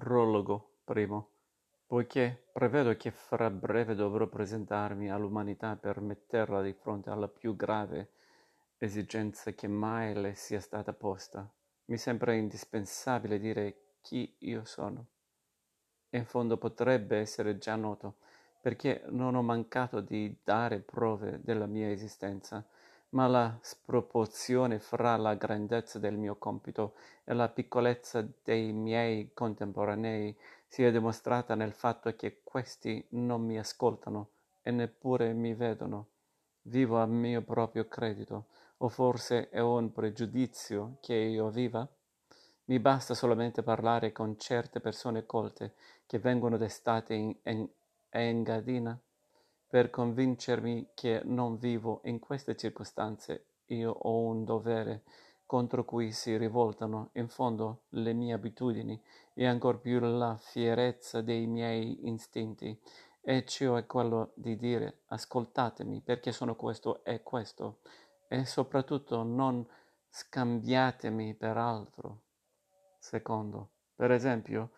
Prologo primo. Poiché prevedo che fra breve dovrò presentarmi all'umanità per metterla di fronte alla più grave esigenza che mai le sia stata posta, mi sembra indispensabile dire chi io sono. In fondo potrebbe essere già noto, perché non ho mancato di dare prove della mia esistenza, ma la sproporzione fra la grandezza del mio compito e la piccolezza dei miei contemporanei si è dimostrata nel fatto che questi non mi ascoltano e neppure mi vedono. Vivo a mio proprio credito, o forse è un pregiudizio che io viva? Mi basta solamente parlare con certe persone colte che vengono d'estate in, in Engadina per convincermi che non vivo in queste circostanze, io ho un dovere contro cui si rivoltano in fondo le mie abitudini e ancor più la fierezza dei miei istinti, e cioè quello di dire ascoltatemi perché sono questo e questo, e soprattutto non scambiatemi per altro. Secondo, per esempio,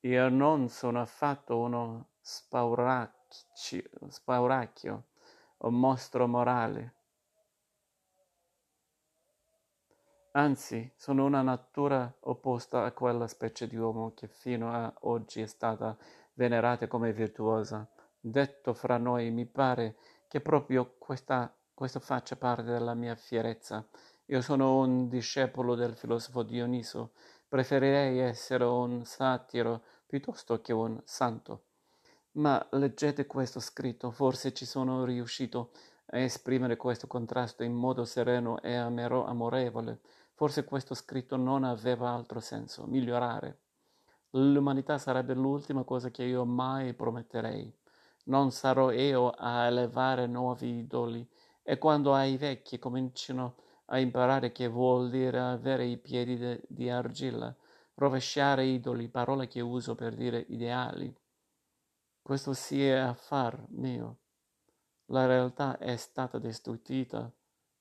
io non sono affatto uno spauracchio spauracchio o mostro morale. Anzi, sono una natura opposta a quella specie di uomo che fino a oggi è stata venerata come virtuosa. Detto fra noi, mi pare che proprio questa, questo faccia parte della mia fierezza. Io sono un discepolo del filosofo Dioniso, preferirei essere un satiro piuttosto che un santo. Ma leggete questo scritto, forse ci sono riuscito a esprimere questo contrasto in modo sereno e amero- amorevole. Forse questo scritto non aveva altro senso, migliorare. L'umanità sarebbe l'ultima cosa che io mai prometterei. Non sarò io a elevare nuovi idoli e quando ai vecchi cominciano a imparare che vuol dire avere i piedi de- di argilla, rovesciare idoli, parole che uso per dire ideali questo è affar mio. La realtà è stata distruttita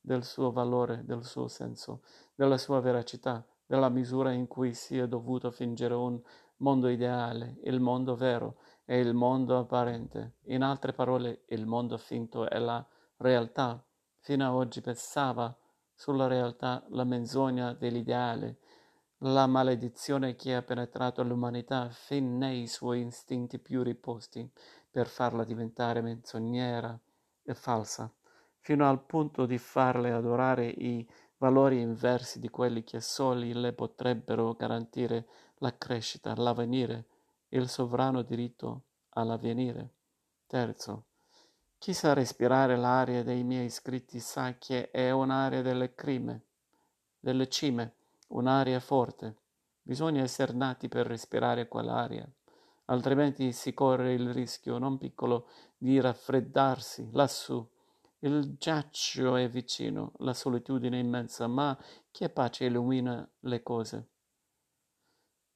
del suo valore, del suo senso, della sua veracità, della misura in cui si è dovuto fingere un mondo ideale, il mondo vero e il mondo apparente. In altre parole, il mondo finto è la realtà. Fino ad oggi pensava sulla realtà la menzogna dell'ideale, la maledizione che ha penetrato l'umanità fin nei suoi istinti più riposti per farla diventare menzognera e falsa, fino al punto di farle adorare i valori inversi di quelli che soli le potrebbero garantire la crescita, l'avvenire, il sovrano diritto all'avvenire. Terzo, chi sa respirare l'aria dei miei scritti sa che è un'aria delle crime, delle cime, un'aria forte. Bisogna essere nati per respirare quell'aria, altrimenti si corre il rischio non piccolo di raffreddarsi lassù. Il giaccio è vicino, la solitudine è immensa, ma che pace illumina le cose.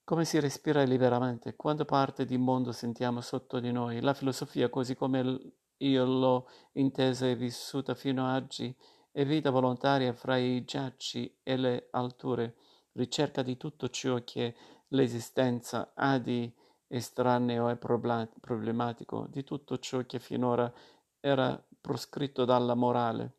Come si respira liberamente? Quanta parte di mondo sentiamo sotto di noi? La filosofia, così come io l'ho intesa e vissuta fino ad oggi, è vita volontaria fra i giacci e le alture ricerca di tutto ciò che l'esistenza ha di estraneo e problematico, di tutto ciò che finora era proscritto dalla morale.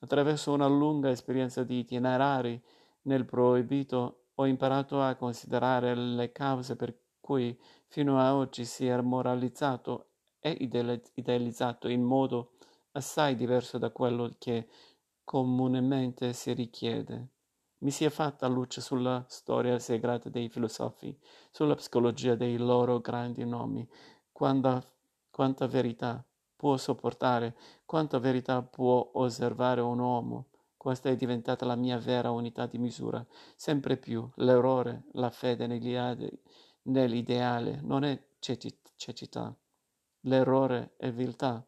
Attraverso una lunga esperienza di itinerari nel proibito ho imparato a considerare le cause per cui fino a oggi si è moralizzato e idealizzato in modo assai diverso da quello che comunemente si richiede mi sia fatta luce sulla storia segreta dei filosofi, sulla psicologia dei loro grandi nomi, quanta, quanta verità può sopportare, quanta verità può osservare un uomo. Questa è diventata la mia vera unità di misura. Sempre più l'errore, la fede nell'ideale non è cecità. L'errore è viltà.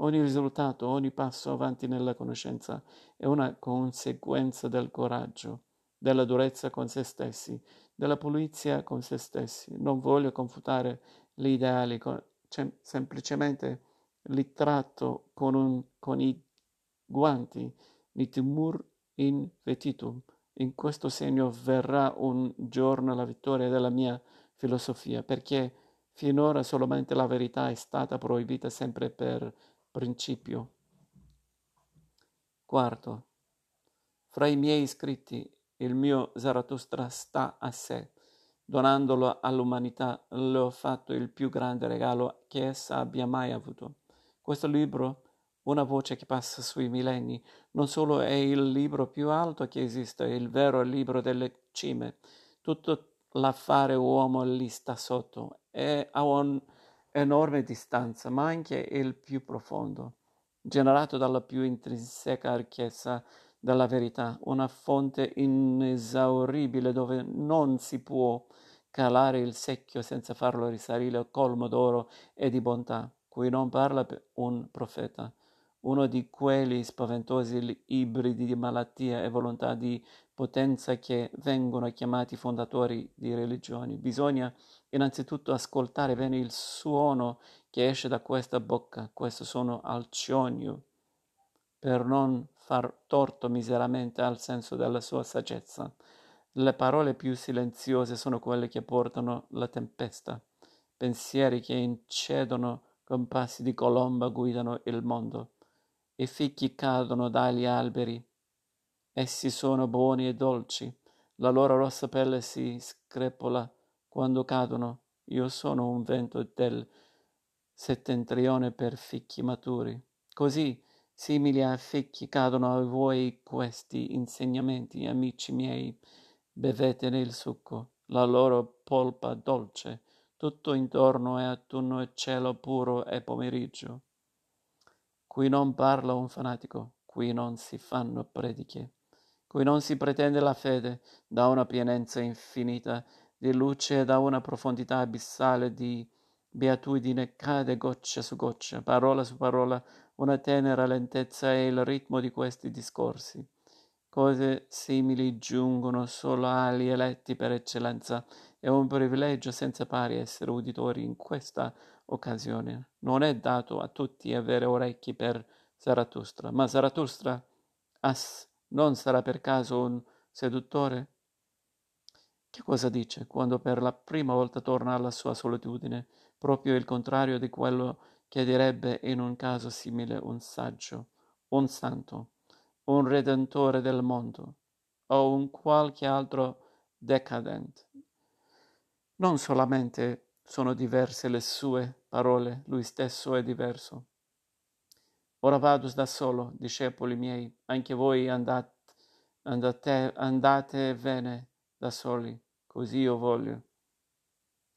Ogni risultato, ogni passo avanti nella conoscenza è una conseguenza del coraggio, della durezza con se stessi, della pulizia con se stessi. Non voglio confutare gli ideali, con, cioè, semplicemente li tratto con, un, con i guanti, di timur in vetitum. In questo segno verrà un giorno la vittoria della mia filosofia, perché finora solamente la verità è stata proibita sempre per principio. Quarto, fra i miei scritti il mio Zarathustra sta a sé. Donandolo all'umanità le ho fatto il più grande regalo che essa abbia mai avuto. Questo libro, una voce che passa sui millenni, non solo è il libro più alto che esiste, è il vero libro delle cime. Tutto l'affare uomo lì sta sotto, è a un'enorme distanza, ma anche il più profondo, generato dalla più intrinseca ricchezza dalla verità, una fonte inesauribile dove non si può calare il secchio senza farlo risalire colmo d'oro e di bontà, cui non parla un profeta, uno di quelli spaventosi ibridi di malattia e volontà di potenza che vengono chiamati fondatori di religioni. Bisogna innanzitutto ascoltare bene il suono che esce da questa bocca, questo sono alcionio, per non far torto miseramente al senso della sua saggezza. Le parole più silenziose sono quelle che portano la tempesta. Pensieri che incidono con passi di colomba guidano il mondo. I fichi cadono dagli alberi. Essi sono buoni e dolci. La loro rossa pelle si screpola quando cadono. Io sono un vento del settentrione per fichi maturi. Così simili a fichi cadono a voi questi insegnamenti, amici miei, bevete nel succo, la loro polpa dolce, tutto intorno è autunno e cielo puro e pomeriggio. Qui non parla un fanatico, qui non si fanno prediche, qui non si pretende la fede da una pienezza infinita di luce e da una profondità abissale di beatudine cade goccia su goccia, parola su parola, una tenera lentezza è il ritmo di questi discorsi. Cose simili giungono solo agli eletti per eccellenza. È un privilegio senza pari essere uditori in questa occasione. Non è dato a tutti avere orecchi per Zarathustra, ma Zarathustra as, non sarà per caso un seduttore? Che cosa dice quando per la prima volta torna alla sua solitudine? Proprio il contrario di quello che direbbe in un caso simile un saggio, un santo, un redentore del mondo o un qualche altro decadent. Non solamente sono diverse le sue parole, lui stesso è diverso. Ora vado da solo, discepoli miei, anche voi andate, andate, andate bene da soli, così io voglio.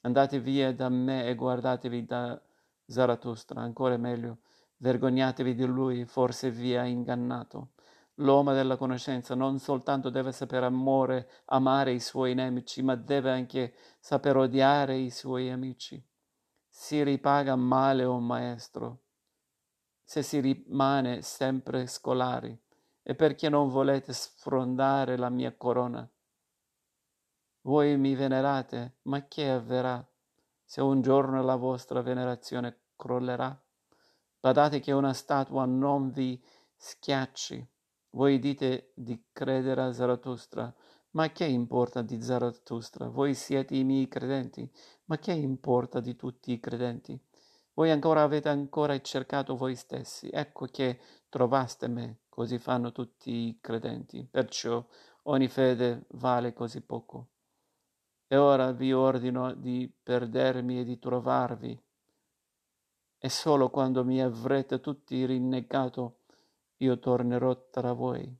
Andate via da me e guardatevi da Zarathustra, ancora meglio, vergognatevi di lui, forse vi ha ingannato. L'uomo della conoscenza non soltanto deve saper amore, amare i suoi nemici, ma deve anche saper odiare i suoi amici. Si ripaga male un maestro se si rimane sempre scolari e perché non volete sfrondare la mia corona. Voi mi venerate, ma che avverrà se un giorno la vostra venerazione crollerà. Badate che una statua non vi schiacci. Voi dite di credere a Zarathustra, ma che importa di Zarathustra? Voi siete i miei credenti, ma che importa di tutti i credenti? Voi ancora avete ancora cercato voi stessi, ecco che trovaste me, così fanno tutti i credenti, perciò ogni fede vale così poco. E ora vi ordino di perdermi e di trovarvi, e solo quando mi avrete tutti rinnegato io tornerò tra voi.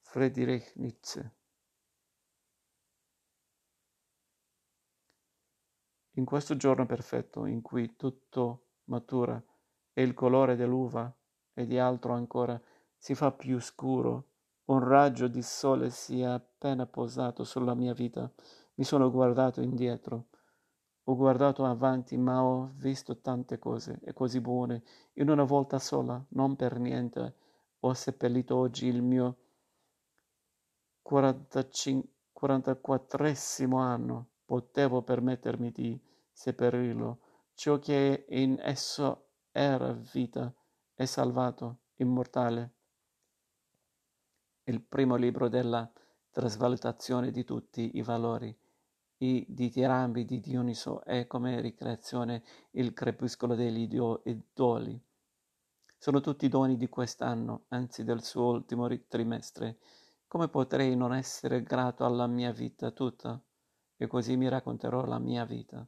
Friedrich Nietzsche In questo giorno perfetto in cui tutto matura e il colore dell'uva e di altro ancora si fa più scuro, un raggio di sole si è appena posato sulla mia vita, mi sono guardato indietro ho guardato avanti, ma ho visto tante cose, e così buone, in una volta sola, non per niente. Ho seppellito oggi il mio 44esimo anno. Potevo permettermi di seppellirlo. Ciò che in esso era vita è salvato, immortale. Il primo libro della trasvalutazione di tutti i valori i dithirambi di Dioniso è come ricreazione il crepuscolo degli idoli. Sono tutti doni di quest'anno, anzi del suo ultimo trimestre. Come potrei non essere grato alla mia vita tutta? E così mi racconterò la mia vita.